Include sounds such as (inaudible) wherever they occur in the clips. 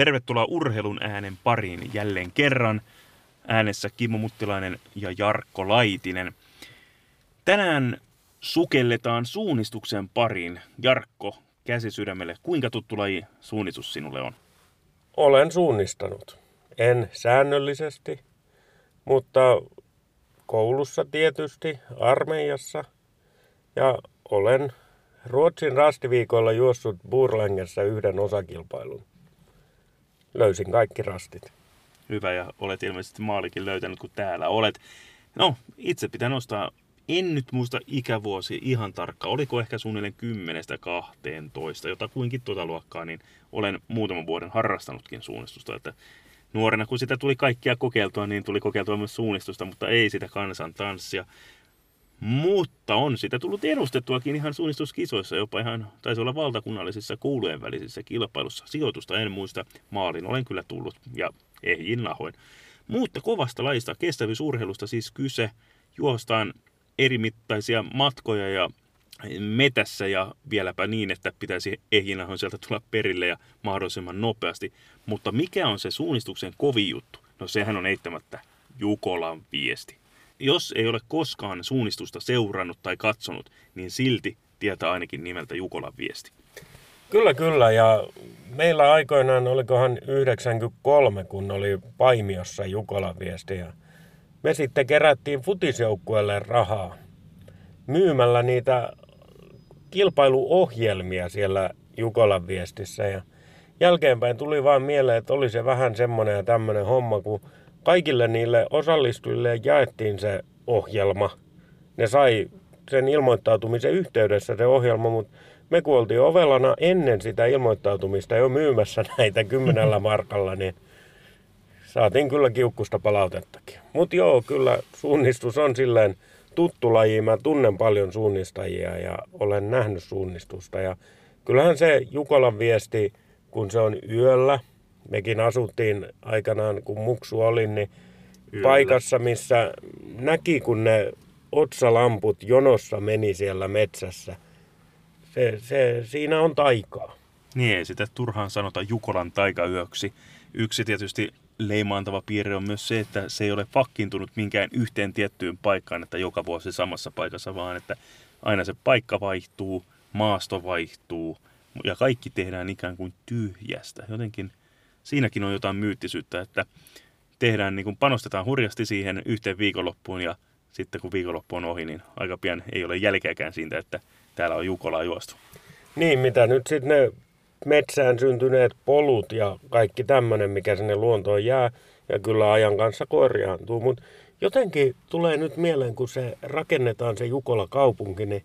Tervetuloa urheilun äänen pariin jälleen kerran. Äänessä Kimmo Muttilainen ja Jarkko Laitinen. Tänään sukelletaan suunnistuksen pariin. Jarkko, käsi sydämelle, kuinka tuttu laji suunnistus sinulle on? Olen suunnistanut. En säännöllisesti, mutta koulussa tietysti, armeijassa. Ja olen Ruotsin rastiviikoilla juossut Burlangessa yhden osakilpailun. Löysin kaikki rastit. Hyvä, ja olet ilmeisesti maalikin löytänyt, kun täällä olet. No, itse pitää nostaa, en nyt muista ikävuosi ihan tarkka, oliko ehkä suunnilleen 10-12, jota kuinkin tuota luokkaa, niin olen muutaman vuoden harrastanutkin suunnistusta, että nuorena kun sitä tuli kaikkia kokeiltua, niin tuli kokeiltua myös suunnistusta, mutta ei sitä kansan tanssia. Mutta on sitä tullut edustettuakin ihan suunnistuskisoissa, jopa ihan taisi olla valtakunnallisissa koulujen välisissä kilpailussa. Sijoitusta en muista, maalin olen kyllä tullut ja ehjin nahoin. Mutta kovasta laista kestävyysurheilusta siis kyse. Juostaan erimittaisia matkoja ja metässä ja vieläpä niin, että pitäisi ehjinahon sieltä tulla perille ja mahdollisimman nopeasti. Mutta mikä on se suunnistuksen kovin juttu? No sehän on eittämättä Jukolan viesti jos ei ole koskaan suunnistusta seurannut tai katsonut, niin silti tietää ainakin nimeltä Jukolan viesti. Kyllä, kyllä. Ja meillä aikoinaan, olikohan 93, kun oli Paimiossa Jukolan viesti. Ja me sitten kerättiin futisjoukkueelle rahaa myymällä niitä kilpailuohjelmia siellä Jukolan viestissä. Ja jälkeenpäin tuli vaan mieleen, että oli se vähän semmoinen ja tämmöinen homma, kun kaikille niille osallistujille jaettiin se ohjelma. Ne sai sen ilmoittautumisen yhteydessä se ohjelma, mutta me kun oltiin ovelana ennen sitä ilmoittautumista jo myymässä (laughs) näitä kymmenellä markalla, niin saatiin kyllä kiukkusta palautettakin. Mutta joo, kyllä suunnistus on silleen tuttu laji. Mä tunnen paljon suunnistajia ja olen nähnyt suunnistusta. Ja kyllähän se Jukolan viesti, kun se on yöllä, mekin asuttiin aikanaan, kun muksu oli, niin Yöllä. paikassa, missä näki, kun ne otsalamput jonossa meni siellä metsässä. Se, se, siinä on taikaa. Niin, ei sitä turhaan sanota Jukolan taikayöksi. Yksi tietysti leimaantava piirre on myös se, että se ei ole fakkiintunut minkään yhteen tiettyyn paikkaan, että joka vuosi samassa paikassa, vaan että aina se paikka vaihtuu, maasto vaihtuu ja kaikki tehdään ikään kuin tyhjästä. Jotenkin siinäkin on jotain myyttisyyttä, että tehdään, niin kuin panostetaan hurjasti siihen yhteen viikonloppuun ja sitten kun viikonloppu on ohi, niin aika pian ei ole jälkeäkään siitä, että täällä on Jukolaa juostu. Niin, mitä nyt sitten ne metsään syntyneet polut ja kaikki tämmöinen, mikä sinne luontoon jää, ja kyllä ajan kanssa korjaantuu, mutta jotenkin tulee nyt mieleen, kun se rakennetaan se Jukola kaupunki, niin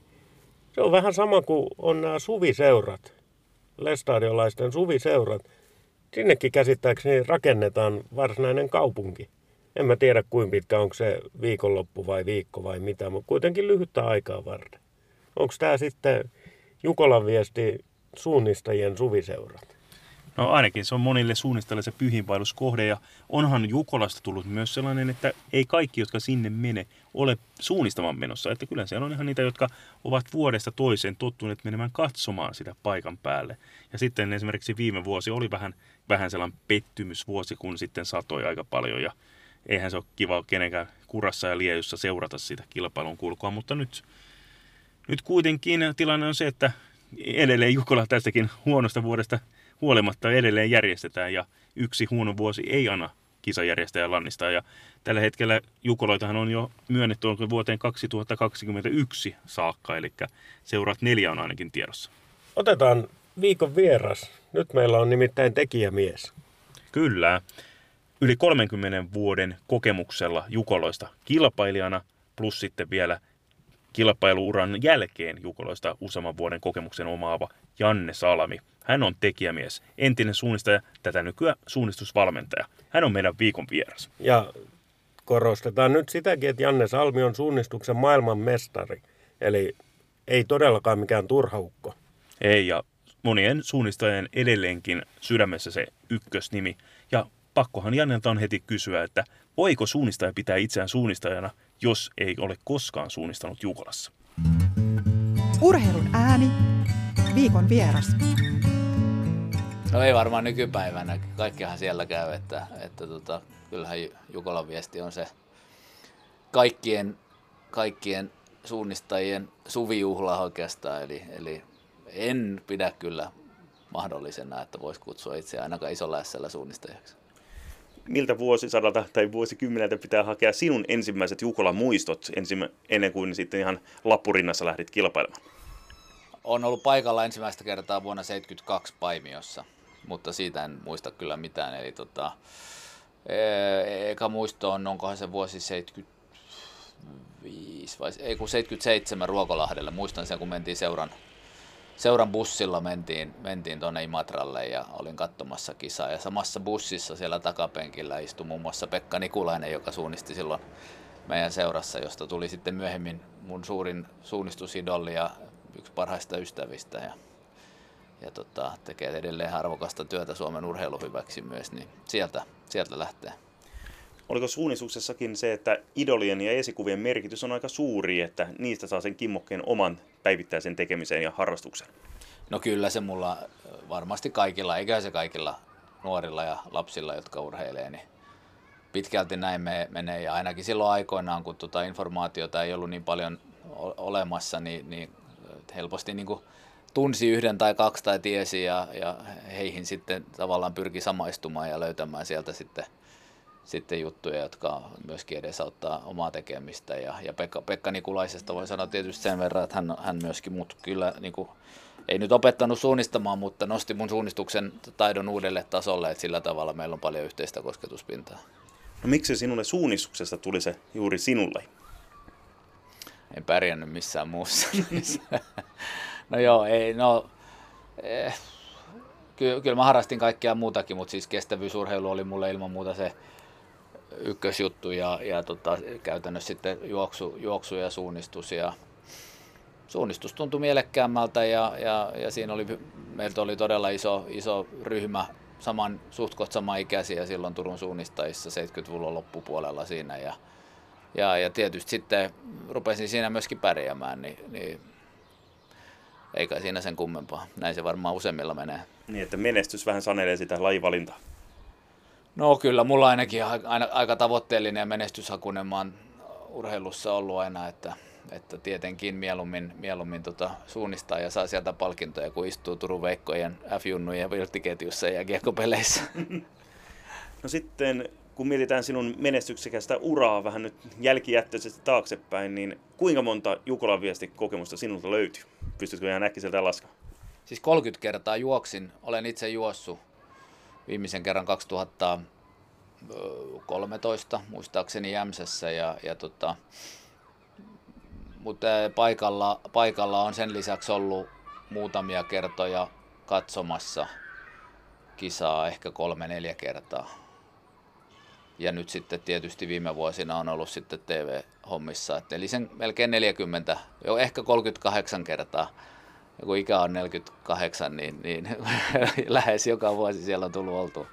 se on vähän sama kuin on nämä suviseurat, lestadiolaisten suviseurat. Sinnekin käsittääkseni rakennetaan varsinainen kaupunki. En mä tiedä kuinka pitkä, onko se viikonloppu vai viikko vai mitä, mutta kuitenkin lyhyttä aikaa varten. Onko tämä sitten Jukolan viesti suunnistajien suviseurat? No ainakin se on monille suunnistajille se pyhinvaelluskohde ja onhan Jukolasta tullut myös sellainen, että ei kaikki, jotka sinne mene, ole suunnistamaan menossa. Että kyllä siellä on ihan niitä, jotka ovat vuodesta toiseen tottuneet menemään katsomaan sitä paikan päälle. Ja sitten esimerkiksi viime vuosi oli vähän, vähän sellainen pettymysvuosi, kun sitten satoi aika paljon ja eihän se ole kiva kenenkään kurassa ja liejussa seurata sitä kilpailun kulkua, mutta nyt, nyt kuitenkin tilanne on se, että edelleen Jukola tästäkin huonosta vuodesta huolimatta edelleen järjestetään ja yksi huono vuosi ei anna kisajärjestäjän lannistaa. Ja tällä hetkellä Jukoloitahan on jo myönnetty vuoteen 2021 saakka, eli seurat neljä on ainakin tiedossa. Otetaan viikon vieras. Nyt meillä on nimittäin tekijämies. Kyllä. Yli 30 vuoden kokemuksella Jukoloista kilpailijana, plus sitten vielä kilpailuuran jälkeen Jukoloista useamman vuoden kokemuksen omaava Janne Salmi. Hän on tekijämies, entinen suunnistaja, tätä nykyään suunnistusvalmentaja. Hän on meidän viikon vieras. Ja korostetaan nyt sitäkin, että Janne Salmi on suunnistuksen maailman mestari. Eli ei todellakaan mikään turhaukko. Ei, ja monien suunnistajien edelleenkin sydämessä se ykkösnimi. Ja pakkohan Jannelta on heti kysyä, että voiko suunnistaja pitää itseään suunnistajana, jos ei ole koskaan suunnistanut Jukolassa? Urheilun ääni, viikon vieras. No ei varmaan nykypäivänä, kaikkihan siellä käy, että, että tota, kyllähän Jukolan viesti on se kaikkien, kaikkien suunnistajien suvijuhla oikeastaan, eli, eli en pidä kyllä mahdollisena, että voisi kutsua itse ainakaan isolla SL suunnistajaksi. Miltä vuosisadalta tai vuosikymmeneltä pitää hakea sinun ensimmäiset Jukolan muistot ensimmä, ennen kuin sitten ihan lappurinnassa lähdit kilpailemaan? On ollut paikalla ensimmäistä kertaa vuonna 1972 Paimiossa, mutta siitä en muista kyllä mitään. Eli tota, e- eka muisto on, onkohan se vuosi 75 vai ei kun 77 Ruokolahdelle. Muistan sen, kun mentiin seuran, seuran bussilla mentiin, mentiin tuonne Imatralle ja olin katsomassa kisaa. Ja samassa bussissa siellä takapenkillä istui muun muassa Pekka Nikulainen, joka suunnisti silloin meidän seurassa, josta tuli sitten myöhemmin mun suurin suunnistusidolli ja yksi parhaista ystävistä. Ja, ja tota, tekee edelleen arvokasta työtä Suomen urheilun hyväksi myös, niin sieltä, sieltä lähtee. Oliko suunnistuksessakin se, että idolien ja esikuvien merkitys on aika suuri, että niistä saa sen kimmokkeen oman päivittäisen tekemiseen ja harrastuksen? No kyllä se mulla varmasti kaikilla, eikä se kaikilla nuorilla ja lapsilla, jotka urheilee, niin pitkälti näin me menee. Ja ainakin silloin aikoinaan, kun tuota informaatiota ei ollut niin paljon olemassa, niin, niin helposti niin kuin tunsi yhden tai kaksi tai tiesi ja, ja heihin sitten tavallaan pyrki samaistumaan ja löytämään sieltä sitten, sitten juttuja, jotka myöskin edesauttaa omaa tekemistä. Ja, ja Pekka, Pekka Nikulaisesta voi sanoa tietysti sen verran, että hän, hän myöskin mut kyllä niin kuin, ei nyt opettanut suunnistamaan, mutta nosti mun suunnistuksen taidon uudelle tasolle, että sillä tavalla meillä on paljon yhteistä kosketuspintaa. No miksi sinulle suunnistuksesta tuli se juuri sinulle? En pärjännyt missään muussa. (laughs) no joo, ei, no... Eh, kyllä, kyllä mä harrastin kaikkea muutakin, mutta siis kestävyysurheilu oli mulle ilman muuta se ykkösjuttu ja, ja tota, käytännössä sitten juoksu, juoksu ja suunnistus ja suunnistus tuntui mielekkäämmältä ja, ja, ja siinä oli, meiltä oli todella iso, iso ryhmä saman, suht sama ikäisiä silloin Turun suunnistajissa 70-luvun loppupuolella siinä ja, ja, ja tietysti sitten rupesin siinä myöskin pärjäämään, niin, niin eikä siinä sen kummempaa. Näin se varmaan useimmilla menee. Niin, että menestys vähän sanelee sitä lajivalintaa. No kyllä, mulla ainakin aina, aika tavoitteellinen ja menestyshakunen. Mä oon urheilussa ollut aina, että, että tietenkin mieluummin, mieluummin tota, suunnistaa ja saa sieltä palkintoja, kun istuu Turun Veikkojen F-junnujen vilttiketjussa ja kiekkopeleissä. (laughs) No sitten kun mietitään sinun menestyksekästä uraa vähän nyt jälkijättöisesti taaksepäin, niin kuinka monta Jukolan viesti kokemusta sinulta löytyy? Pystytkö ihan äkkiseltä laskemaan? Siis 30 kertaa juoksin. Olen itse juossut viimeisen kerran 2013 muistaakseni Jämsässä ja, ja tota, mutta paikalla, paikalla on sen lisäksi ollut muutamia kertoja katsomassa kisaa ehkä kolme-neljä kertaa ja nyt sitten tietysti viime vuosina on ollut sitten TV-hommissa, eli sen melkein 40, jo ehkä 38 kertaa. Ja kun ikä on 48, niin, niin (laughs) lähes joka vuosi siellä on tullut oltu.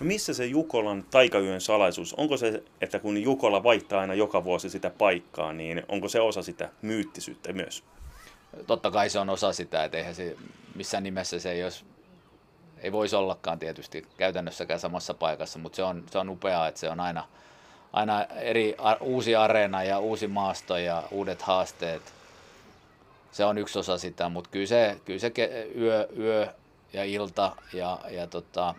No missä se Jukolan taikayön salaisuus? Onko se, että kun Jukola vaihtaa aina joka vuosi sitä paikkaa, niin onko se osa sitä myyttisyyttä myös? Totta kai se on osa sitä, että eihän se missään nimessä se ei olisi ei voisi ollakaan tietysti käytännössäkään samassa paikassa, mutta se on, se on upeaa, että se on aina, aina eri, uusi areena ja uusi maasto ja uudet haasteet. Se on yksi osa sitä, mutta kyllä se, kyllä se yö, yö ja ilta ja, ja tota,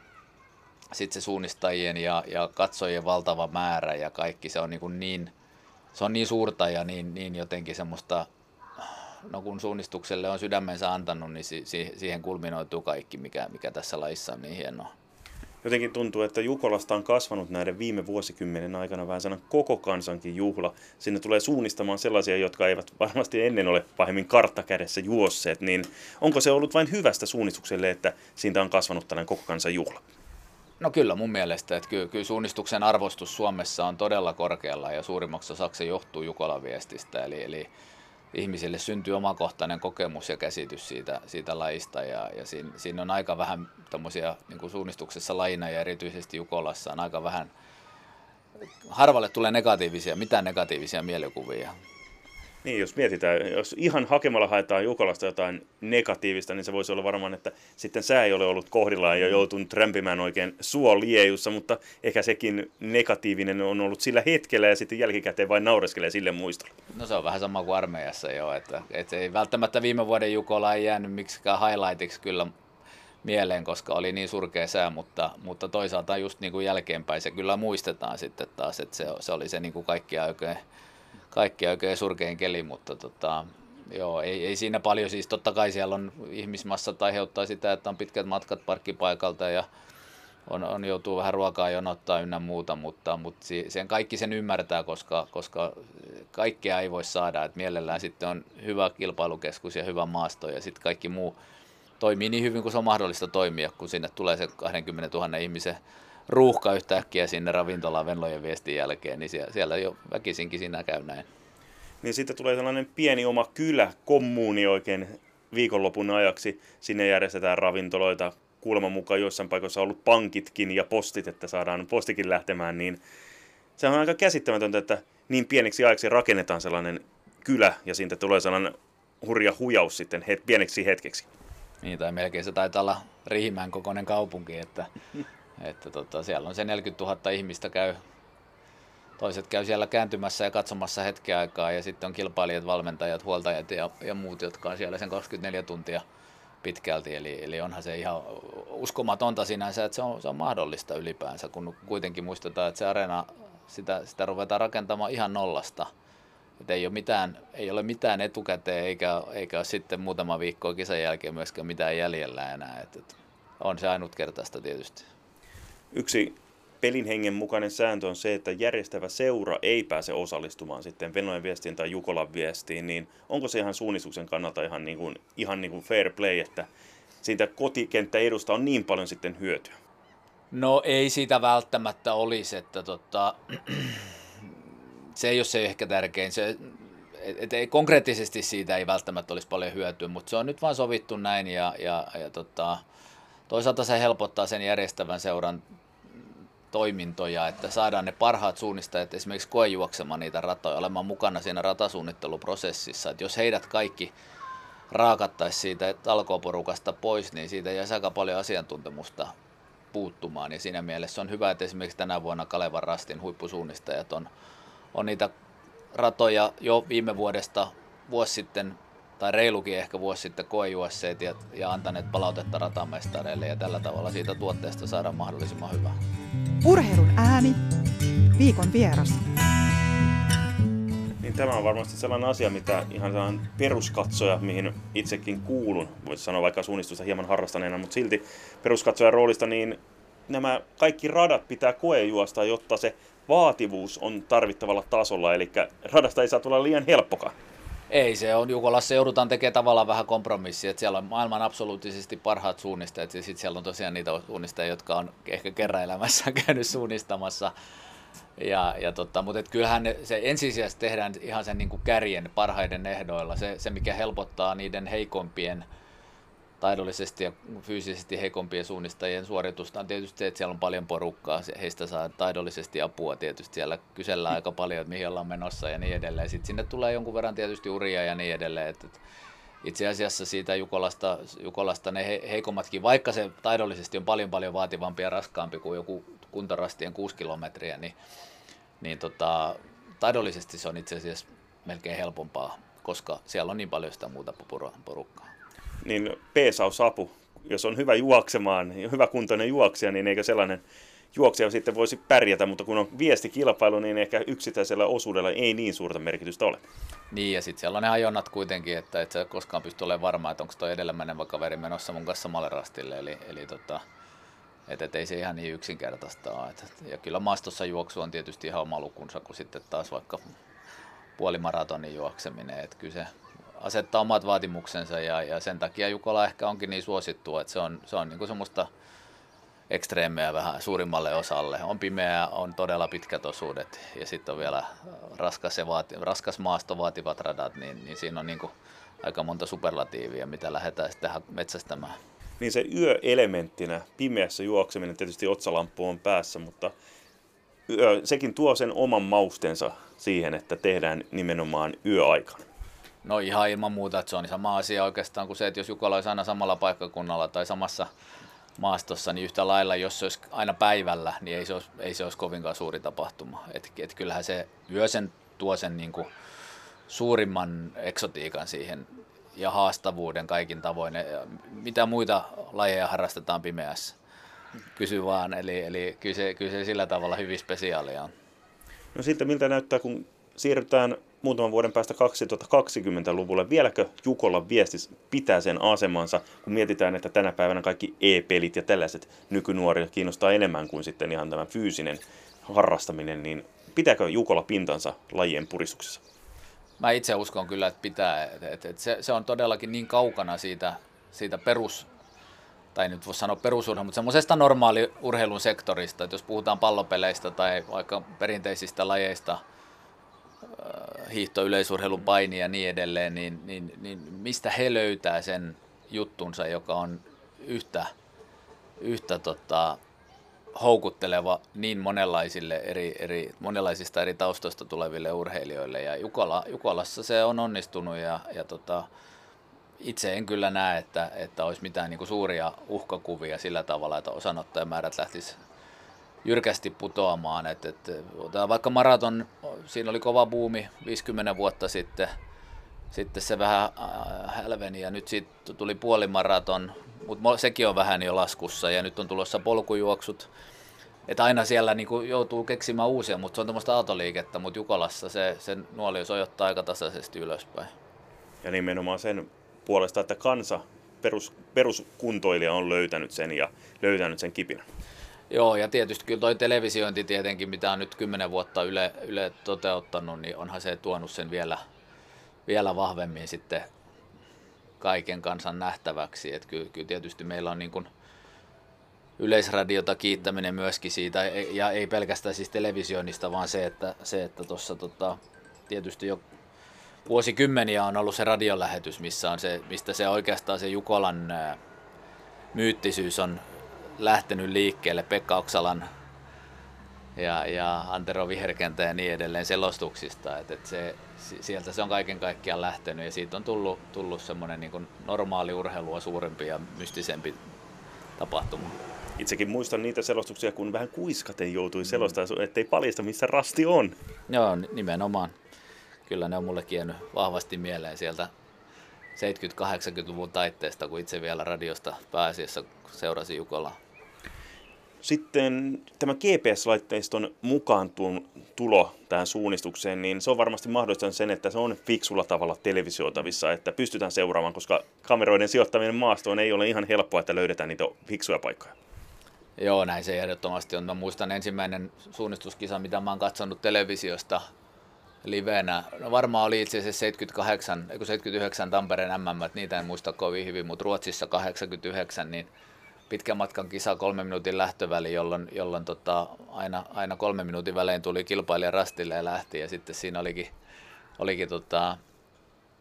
sitten se suunnistajien ja, ja katsojien valtava määrä ja kaikki, se on niin, niin, se on niin suurta ja niin, niin jotenkin semmoista no kun suunnistukselle on sydämensä antanut, niin si- si- siihen kulminoituu kaikki, mikä, mikä tässä laissa on niin hienoa. Jotenkin tuntuu, että Jukolasta on kasvanut näiden viime vuosikymmenen aikana vähän sanan koko kansankin juhla. Sinne tulee suunnistamaan sellaisia, jotka eivät varmasti ennen ole pahemmin karttakädessä juosseet. Niin onko se ollut vain hyvästä suunnistukselle, että siitä on kasvanut tällainen koko kansan juhla? No kyllä mun mielestä, että kyllä, kyllä suunnistuksen arvostus Suomessa on todella korkealla ja suurimmaksi osaksi johtuu Jukolan viestistä. Eli, eli ihmisille syntyy omakohtainen kokemus ja käsitys siitä, siitä lajista ja, ja siinä, siinä on aika vähän tämmöisiä niin suunnistuksessa lajina ja erityisesti Jukolassa on aika vähän, harvalle tulee negatiivisia, mitään negatiivisia mielikuvia. Niin, jos mietitään, jos ihan hakemalla haetaan Jukolasta jotain negatiivista, niin se voisi olla varmaan, että sitten sää ei ole ollut kohdillaan ja joutunut rämpimään oikein suoliejussa, mutta ehkä sekin negatiivinen on ollut sillä hetkellä ja sitten jälkikäteen vain naureskelee sille muistolle. No se on vähän sama kuin armeijassa jo, että, että ei välttämättä viime vuoden Jukola ei jäänyt miksikään highlightiksi kyllä mieleen, koska oli niin surkea sää, mutta, mutta toisaalta just niin kuin jälkeenpäin se kyllä muistetaan sitten taas, että se, se oli se niin kuin kaikkia oikein kaikki oikein surkein keli, mutta tota, joo, ei, ei, siinä paljon. Siis, totta kai siellä on ihmismassa aiheuttaa sitä, että on pitkät matkat parkkipaikalta ja on, on joutuu vähän ruokaa jonottaa ynnä muuta, mutta, mutta sen kaikki sen ymmärtää, koska, koska kaikkea ei voi saada, että mielellään sitten on hyvä kilpailukeskus ja hyvä maasto ja sitten kaikki muu toimii niin hyvin kuin se on mahdollista toimia, kun sinne tulee se 20 000 ihmisen ruuhka yhtäkkiä sinne ravintolaan Venlojen viestin jälkeen, niin siellä, siellä jo väkisinkin siinä käy näin. Niin sitten tulee sellainen pieni oma kylä, kommuuni oikein viikonlopun ajaksi. Sinne järjestetään ravintoloita, kuuleman mukaan joissain paikoissa on ollut pankitkin ja postit, että saadaan postikin lähtemään, niin se on aika käsittämätöntä, että niin pieneksi ajaksi rakennetaan sellainen kylä ja siitä tulee sellainen hurja hujaus sitten het, pieneksi hetkeksi. Niin, tai melkein se taitaa olla Riihimäen kokoinen kaupunki, että (laughs) että tota, siellä on se 40 000 ihmistä käy, toiset käy siellä kääntymässä ja katsomassa hetken aikaa ja sitten on kilpailijat, valmentajat, huoltajat ja, ja muut, jotka on siellä sen 24 tuntia pitkälti. Eli, eli onhan se ihan uskomatonta sinänsä, että se on, se on mahdollista ylipäänsä, kun kuitenkin muistetaan, että se areena, sitä, sitä ruvetaan rakentamaan ihan nollasta. Että ei, ole mitään, ei ole mitään etukäteen eikä, eikä ole sitten muutama viikko kisan jälkeen myöskään mitään jäljellä enää. Että, on se ainutkertaista tietysti. Yksi pelin hengen mukainen sääntö on se, että järjestävä seura ei pääse osallistumaan sitten Venojen viestiin tai Jukolan viestiin, niin onko se ihan suunnistuksen kannalta ihan, niin kuin, ihan niin kuin fair play, että siitä kotikenttä edusta on niin paljon sitten hyötyä? No ei siitä välttämättä olisi, että tota, (clears throat) se ei ole se ehkä tärkein. Se, et, et ei, konkreettisesti siitä ei välttämättä olisi paljon hyötyä, mutta se on nyt vain sovittu näin ja, ja, ja tota, toisaalta se helpottaa sen järjestävän seuran toimintoja, että saadaan ne parhaat suunnistajat esimerkiksi koejuoksemaan niitä ratoja, olemaan mukana siinä ratasuunnitteluprosessissa. Että jos heidät kaikki raakattaisi siitä talkooporukasta pois, niin siitä jäisi aika paljon asiantuntemusta puuttumaan. Ja siinä mielessä on hyvä, että esimerkiksi tänä vuonna Kalevan Rastin huippusuunnistajat on, on niitä ratoja jo viime vuodesta vuosi sitten tai reilukin ehkä vuosi sitten koejuosseet ja, ja antaneet palautetta ratamestareille ja tällä tavalla siitä tuotteesta saada mahdollisimman hyvä. Urheilun ääni, viikon vieras. Niin tämä on varmasti sellainen asia, mitä ihan sellainen peruskatsoja, mihin itsekin kuulun, voisi sanoa vaikka suunnistusta hieman harrastaneena, mutta silti peruskatsojan roolista, niin nämä kaikki radat pitää koejuosta, jotta se vaativuus on tarvittavalla tasolla, eli radasta ei saa tulla liian helppokaan. Ei, se on Jukolassa joudutaan tekemään tavallaan vähän kompromissia, että siellä on maailman absoluuttisesti parhaat suunnistajat ja sitten siellä on tosiaan niitä suunnistajia, jotka on ehkä kerran elämässä (laughs) käynyt suunnistamassa. Ja, ja totta, mutta et kyllähän se ensisijaisesti tehdään ihan sen niin kuin kärjen parhaiden ehdoilla. Se, se, mikä helpottaa niiden heikompien taidollisesti ja fyysisesti heikompien suunnistajien suoritusta on tietysti se, että siellä on paljon porukkaa, heistä saa taidollisesti apua tietysti, siellä kysellään aika paljon, että mihin ollaan menossa ja niin edelleen. Sitten sinne tulee jonkun verran tietysti uria ja niin edelleen, että itse asiassa siitä Jukolasta, Jukolasta ne he, heikommatkin, vaikka se taidollisesti on paljon paljon vaativampi ja raskaampi kuin joku kuntarastien 6 kilometriä, niin, niin tota, taidollisesti se on itse asiassa melkein helpompaa, koska siellä on niin paljon sitä muuta porukkaa niin peesausapu, jos on hyvä juoksemaan, hyvä kuntoinen juoksija, niin eikö sellainen juoksija sitten voisi pärjätä, mutta kun on viestikilpailu, niin ehkä yksittäisellä osuudella ei niin suurta merkitystä ole. Niin, ja sitten siellä on ne ajonnat kuitenkin, että et sä koskaan pysty olemaan varma, että onko tuo edellä menevä kaveri menossa mun kanssa samalle rastille, eli, eli tota, et, et ei se ihan niin yksinkertaista. Et, ja kyllä maastossa juoksu on tietysti ihan oma lukunsa, kuin sitten taas vaikka puolimaratonin juokseminen, että kyllä se asettaa omat vaatimuksensa ja, ja sen takia Jukola ehkä onkin niin suosittu, että se on, se on niin semmoista ekstreemejä vähän suurimmalle osalle. On pimeää, on todella pitkät osuudet ja sitten on vielä raskas, ja vaati, raskas maasto vaativat radat, niin, niin siinä on niin kuin aika monta superlatiivia, mitä lähdetään sitten metsästämään. Niin se yöelementtinä, pimeässä juokseminen, tietysti otsalamppu on päässä, mutta sekin tuo sen oman maustensa siihen, että tehdään nimenomaan yöaikana. No ihan ilman muuta, että se on sama asia oikeastaan kuin se, että jos Jukola olisi aina samalla paikkakunnalla tai samassa maastossa, niin yhtä lailla, jos se olisi aina päivällä, niin ei se olisi, ei se olisi kovinkaan suuri tapahtuma. Et, et kyllähän se yö sen tuo sen niin kuin suurimman eksotiikan siihen ja haastavuuden kaikin tavoin. Mitä muita lajeja harrastetaan pimeässä? Kysy vaan, eli, eli kyllä, se, kyllä se sillä tavalla hyvin spesiaalia on. No sitten miltä näyttää, kun siirrytään muutaman vuoden päästä 2020-luvulle. Vieläkö Jukolla viesti pitää sen asemansa, kun mietitään, että tänä päivänä kaikki e-pelit ja tällaiset nykynuoria kiinnostaa enemmän kuin sitten ihan tämä fyysinen harrastaminen, niin pitääkö Jukola pintansa lajien puristuksessa? Mä itse uskon kyllä, että pitää. Et, et se, se on todellakin niin kaukana siitä, siitä perus, tai nyt voisi sanoa perusurheilun, mutta semmoisesta normaali urheilun sektorista, että jos puhutaan pallopeleistä tai vaikka perinteisistä lajeista, hiihto, yleisurheilun paini ja niin edelleen, niin, niin, niin mistä he löytää sen juttunsa, joka on yhtä, yhtä tota, houkutteleva niin monenlaisille eri, eri, monenlaisista eri taustoista tuleville urheilijoille. Ja Jukola, Jukolassa se on onnistunut ja, ja tota, itse en kyllä näe, että, että olisi mitään niin kuin suuria uhkakuvia sillä tavalla, että osanottajamäärät lähtisi jyrkästi putoamaan. Et, et, vaikka maraton, siinä oli kova buumi 50 vuotta sitten, sitten se vähän äh, hälveni ja nyt siitä tuli puolimaraton, mutta sekin on vähän jo laskussa ja nyt on tulossa polkujuoksut. Että aina siellä niin joutuu keksimään uusia, mutta se on tämmöistä aaltoliikettä, mutta Jukolassa se, se nuoli sojottaa aika tasaisesti ylöspäin. Ja nimenomaan sen puolesta, että kansa, perus, peruskuntoilija on löytänyt sen ja löytänyt sen kipinä. Joo, ja tietysti kyllä toi televisiointi tietenkin, mitä on nyt kymmenen vuotta Yle, Yle toteuttanut, niin onhan se tuonut sen vielä, vielä vahvemmin sitten kaiken kansan nähtäväksi. Että kyllä, kyllä tietysti meillä on niin kuin yleisradiota kiittäminen myöskin siitä, ja ei pelkästään siis televisioinnista, vaan se, että se, että tuossa tota, tietysti jo vuosikymmeniä on ollut se radiolähetys, missä on se, mistä se oikeastaan se Jukolan myyttisyys on lähtenyt liikkeelle Pekka Oksalan ja, ja Antero Viherkentä ja niin edelleen selostuksista. Et, et se, sieltä se on kaiken kaikkiaan lähtenyt ja siitä on tullut, tullut semmoinen niin normaali urheilua suurempi ja mystisempi tapahtuma. Itsekin muistan niitä selostuksia, kun vähän kuiskaten joutui selostamaan, ettei paljasta, missä rasti on. Joo, nimenomaan. Kyllä ne on mullekin jäänyt vahvasti mieleen sieltä 70-80-luvun taitteesta, kun itse vielä radiosta pääasiassa seurasi Jukolaa. Sitten tämä GPS-laitteiston mukaan tulo tähän suunnistukseen, niin se on varmasti mahdollistanut sen, että se on fiksulla tavalla televisioitavissa, että pystytään seuraamaan, koska kameroiden sijoittaminen maastoon ei ole ihan helppoa, että löydetään niitä fiksuja paikkoja. Joo, näin se ehdottomasti on. Mä muistan ensimmäinen suunnistuskisa, mitä mä oon katsonut televisiosta livenä. No varmaan oli itse asiassa 78, 79 Tampereen MM, niitä en muista kovin hyvin, mutta Ruotsissa 89, niin pitkän matkan kisa kolmen minuutin lähtöväli, jolloin, jolloin tota, aina, aina kolmen minuutin välein tuli kilpailija rastille ja lähti. Ja sitten siinä olikin, olikin tota,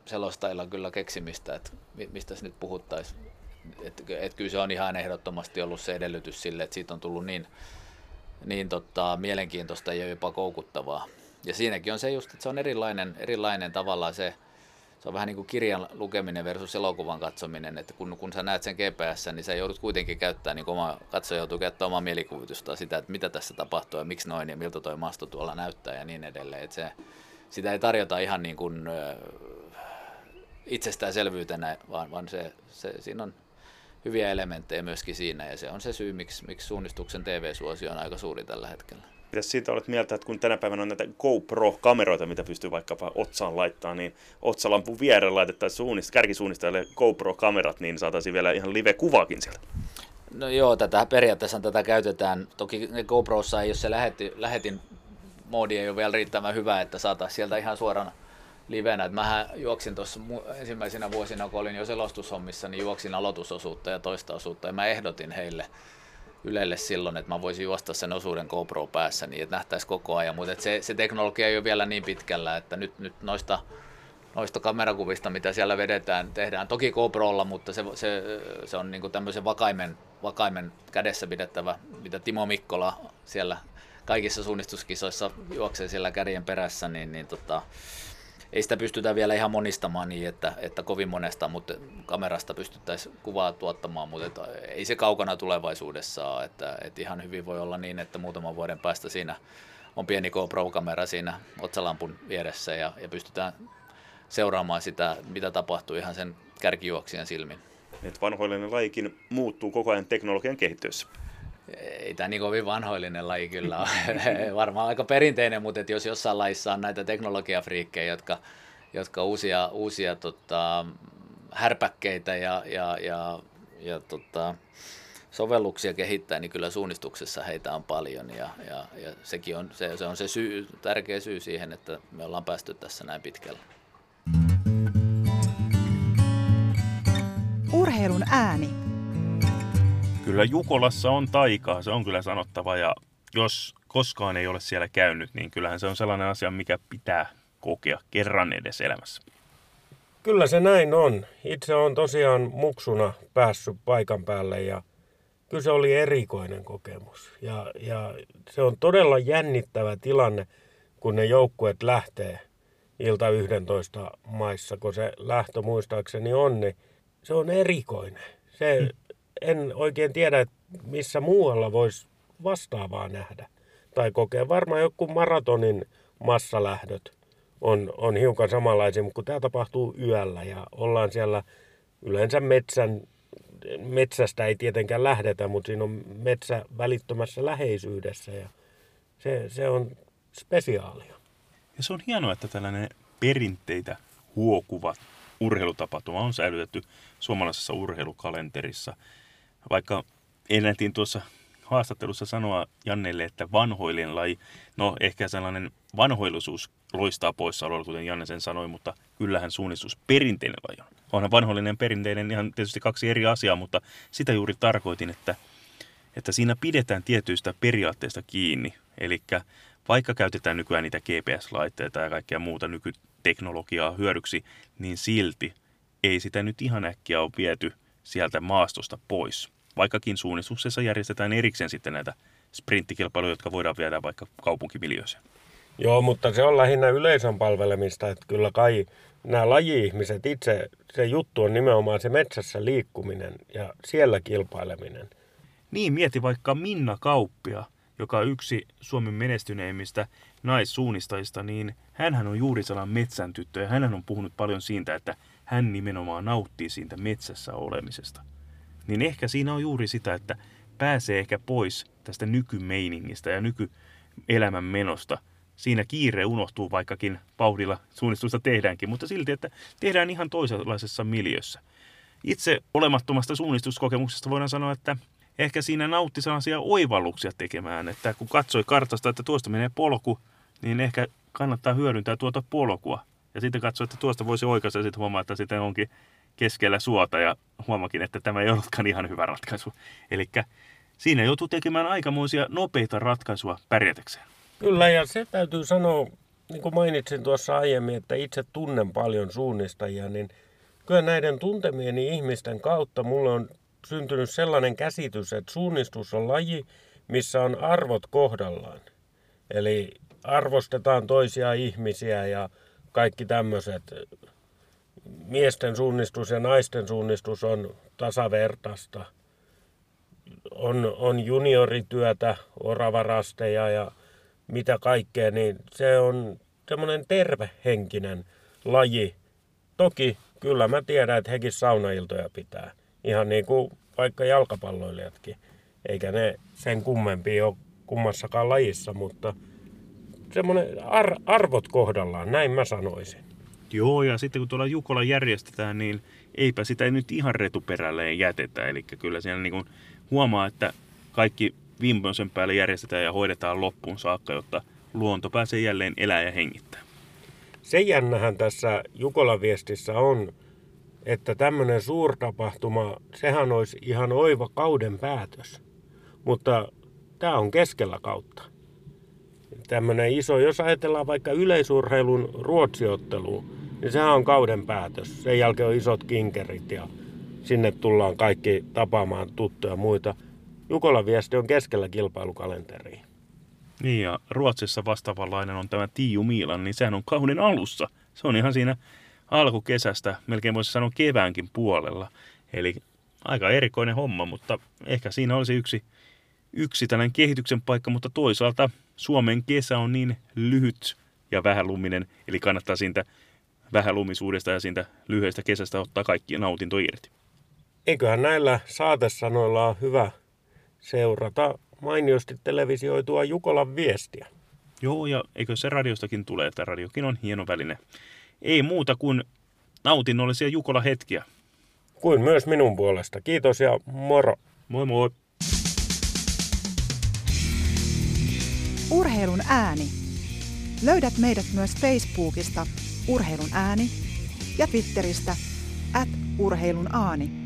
selostajilla kyllä keksimistä, että mistä nyt puhuttaisiin. Et, et kyllä se on ihan ehdottomasti ollut se edellytys sille, että siitä on tullut niin, niin tota, mielenkiintoista ja jopa koukuttavaa. Ja siinäkin on se just, että se on erilainen, erilainen tavallaan se, se on vähän niin kuin kirjan lukeminen versus elokuvan katsominen, että kun, kun sä näet sen GPS, niin sä joudut kuitenkin käyttämään, niin oma katsoja joutuu käyttämään omaa mielikuvitusta sitä, että mitä tässä tapahtuu ja miksi noin ja miltä toi maasto tuolla näyttää ja niin edelleen. Että se, sitä ei tarjota ihan niin kuin itsestäänselvyytenä, vaan, vaan se, se, siinä on hyviä elementtejä myöskin siinä ja se on se syy, miksi, miksi suunnistuksen TV-suosio on aika suuri tällä hetkellä. Mitä siitä olet mieltä, että kun tänä päivänä on näitä GoPro-kameroita, mitä pystyy vaikkapa otsaan laittaa, niin otsalampun vierellä laitettaisiin suunnist, kärkisuunnistajille GoPro-kamerat, niin saataisiin vielä ihan live-kuvaakin sieltä. No joo, tätä, periaatteessa tätä käytetään. Toki GoProssa ei ole se lähetti, lähetin moodi ei ole vielä riittävän hyvä, että saataisiin sieltä ihan suorana livenä. Et mähän juoksin tuossa ensimmäisenä vuosina, kun olin jo selostushommissa, niin juoksin aloitusosuutta ja toista osuutta. Ja mä ehdotin heille, Ylelle silloin, että mä voisin juosta sen osuuden GoPro päässä niin, että nähtäisi koko ajan. Mutta se, se teknologia ei ole vielä niin pitkällä, että nyt, nyt noista, noista kamerakuvista, mitä siellä vedetään, tehdään toki GoProlla, mutta se, se, se on niin tämmöisen vakaimen, vakaimen kädessä pidettävä, mitä Timo Mikkola siellä kaikissa suunnistuskisoissa juoksee siellä kärjen perässä, niin, niin tota, ei sitä pystytä vielä ihan monistamaan niin, että, että kovin monesta mutta kamerasta pystyttäisiin kuvaa tuottamaan, mutta ei se kaukana tulevaisuudessa. Että, että ihan hyvin voi olla niin, että muutaman vuoden päästä siinä on pieni GoPro-kamera siinä otsalampun vieressä ja, ja pystytään seuraamaan sitä, mitä tapahtuu ihan sen kärkijuoksijan silmin. Että vanhoillinen lajikin muuttuu koko ajan teknologian kehittyessä. Ei tämä niin kovin vanhoillinen laji kyllä ole. (laughs) Varmaan aika perinteinen, mutta jos jossain lajissa on näitä teknologiafriikkejä, jotka, jotka uusia, uusia tota, härpäkkeitä ja, ja, ja, ja tota, sovelluksia kehittää, niin kyllä suunnistuksessa heitä on paljon ja, ja, ja sekin on se, se, on se syy, tärkeä syy siihen, että me ollaan päästy tässä näin pitkälle. Urheilun ääni. Kyllä Jukolassa on taikaa, se on kyllä sanottava ja jos koskaan ei ole siellä käynyt, niin kyllähän se on sellainen asia, mikä pitää kokea kerran edes elämässä. Kyllä se näin on. Itse on tosiaan muksuna päässyt paikan päälle ja kyllä se oli erikoinen kokemus. Ja, ja se on todella jännittävä tilanne, kun ne joukkueet lähtee ilta 11 maissa, kun se lähtö muistaakseni on, niin se on erikoinen. Se, mm. En oikein tiedä, missä muualla voisi vastaavaa nähdä tai kokea. Varmaan joku maratonin massalähdöt on, on hiukan samanlaisia, mutta kun tämä tapahtuu yöllä ja ollaan siellä yleensä metsän, metsästä ei tietenkään lähdetä, mutta siinä on metsä välittömässä läheisyydessä ja se, se on spesiaalia. Ja se on hienoa, että tällainen perinteitä huokuva urheilutapahtuma on säilytetty suomalaisessa urheilukalenterissa. Vaikka ennätin tuossa haastattelussa sanoa Jannelle, että vanhoilin laji, no ehkä sellainen vanhoillisuus loistaa poissaololla, kuten Janne sen sanoi, mutta kyllähän suunnistus perinteinen laji on. Onhan vanhoillinen perinteinen ihan tietysti kaksi eri asiaa, mutta sitä juuri tarkoitin, että, että siinä pidetään tietyistä periaatteista kiinni. Eli vaikka käytetään nykyään niitä GPS-laitteita ja kaikkea muuta nykyteknologiaa hyödyksi, niin silti ei sitä nyt ihan äkkiä ole viety sieltä maastosta pois. Vaikkakin suunnistuksessa järjestetään erikseen sitten näitä sprinttikilpailuja, jotka voidaan viedä vaikka kaupunkimiljööseen. Joo, mutta se on lähinnä yleisön palvelemista, että kyllä kai nämä laji-ihmiset itse, se juttu on nimenomaan se metsässä liikkuminen ja siellä kilpaileminen. Niin, mieti vaikka Minna Kauppia, joka on yksi Suomen menestyneimmistä naissuunnistajista, niin hän on juuri sellainen metsän tyttö ja hän on puhunut paljon siitä, että hän nimenomaan nauttii siitä metsässä olemisesta. Niin ehkä siinä on juuri sitä, että pääsee ehkä pois tästä nykymeiningistä ja nykyelämän menosta. Siinä kiire unohtuu, vaikkakin vauhdilla suunnistusta tehdäänkin, mutta silti, että tehdään ihan toisenlaisessa miljössä. Itse olemattomasta suunnistuskokemuksesta voidaan sanoa, että ehkä siinä nautti sellaisia oivalluksia tekemään, että kun katsoi kartasta, että tuosta menee polku, niin ehkä kannattaa hyödyntää tuota polkua. Ja sitten katsoi, että tuosta voisi oikaista ja sitten huomaa, että sitten onkin keskellä suota ja huomakin, että tämä ei ollutkaan ihan hyvä ratkaisu. Eli siinä joutuu tekemään aikamoisia nopeita ratkaisuja pärjätäkseen. Kyllä ja se täytyy sanoa, niin kuin mainitsin tuossa aiemmin, että itse tunnen paljon suunnistajia, niin kyllä näiden tuntemieni ihmisten kautta mulle on syntynyt sellainen käsitys, että suunnistus on laji, missä on arvot kohdallaan. Eli arvostetaan toisia ihmisiä ja kaikki tämmöiset. Miesten suunnistus ja naisten suunnistus on tasavertaista. On, on juniorityötä, oravarasteja ja mitä kaikkea, niin se on semmoinen tervehenkinen laji. Toki kyllä mä tiedän, että hekin saunailtoja pitää. Ihan niin kuin vaikka jalkapalloilijatkin. Eikä ne sen kummempi ole kummassakaan lajissa, mutta semmoinen ar- arvot kohdallaan, näin mä sanoisin. Joo, ja sitten kun tuolla Jukola järjestetään, niin eipä sitä nyt ihan retuperälleen jätetä. Eli kyllä siellä niin kuin huomaa, että kaikki viimeisen päälle järjestetään ja hoidetaan loppuun saakka, jotta luonto pääsee jälleen elää ja hengittää. Se jännähän tässä Jukolan viestissä on, että tämmöinen suurtapahtuma, sehän olisi ihan oiva kauden päätös. Mutta tämä on keskellä kautta. Tämmöinen iso, jos ajatellaan vaikka yleisurheilun ruotsiottelu, niin sehän on kauden päätös. Sen jälkeen on isot kinkerit ja sinne tullaan kaikki tapaamaan tuttuja muita. Jukolan viesti on keskellä kilpailukalenteriin. Niin ja Ruotsissa vastaavanlainen on tämä Tiiu Miilan, niin sehän on kauden alussa se on ihan siinä alkukesästä, melkein voisi sanoa keväänkin puolella. Eli aika erikoinen homma, mutta ehkä siinä olisi yksi, yksi tällainen kehityksen paikka, mutta toisaalta Suomen kesä on niin lyhyt ja vähäluminen, eli kannattaa siitä vähälumisuudesta ja siitä lyhyestä kesästä ottaa kaikki nautinto irti. Eiköhän näillä saatesanoilla ole hyvä seurata mainiosti televisioitua Jukolan viestiä. Joo, ja eikö se radiostakin tule, että radiokin on hieno väline. Ei muuta kuin nautinnollisia Jukola hetkiä. Kuin myös minun puolesta. Kiitos ja moro. Moi moi! Urheilun ääni. Löydät meidät myös Facebookista Urheilun ääni ja Twitteristä at urheilun aani.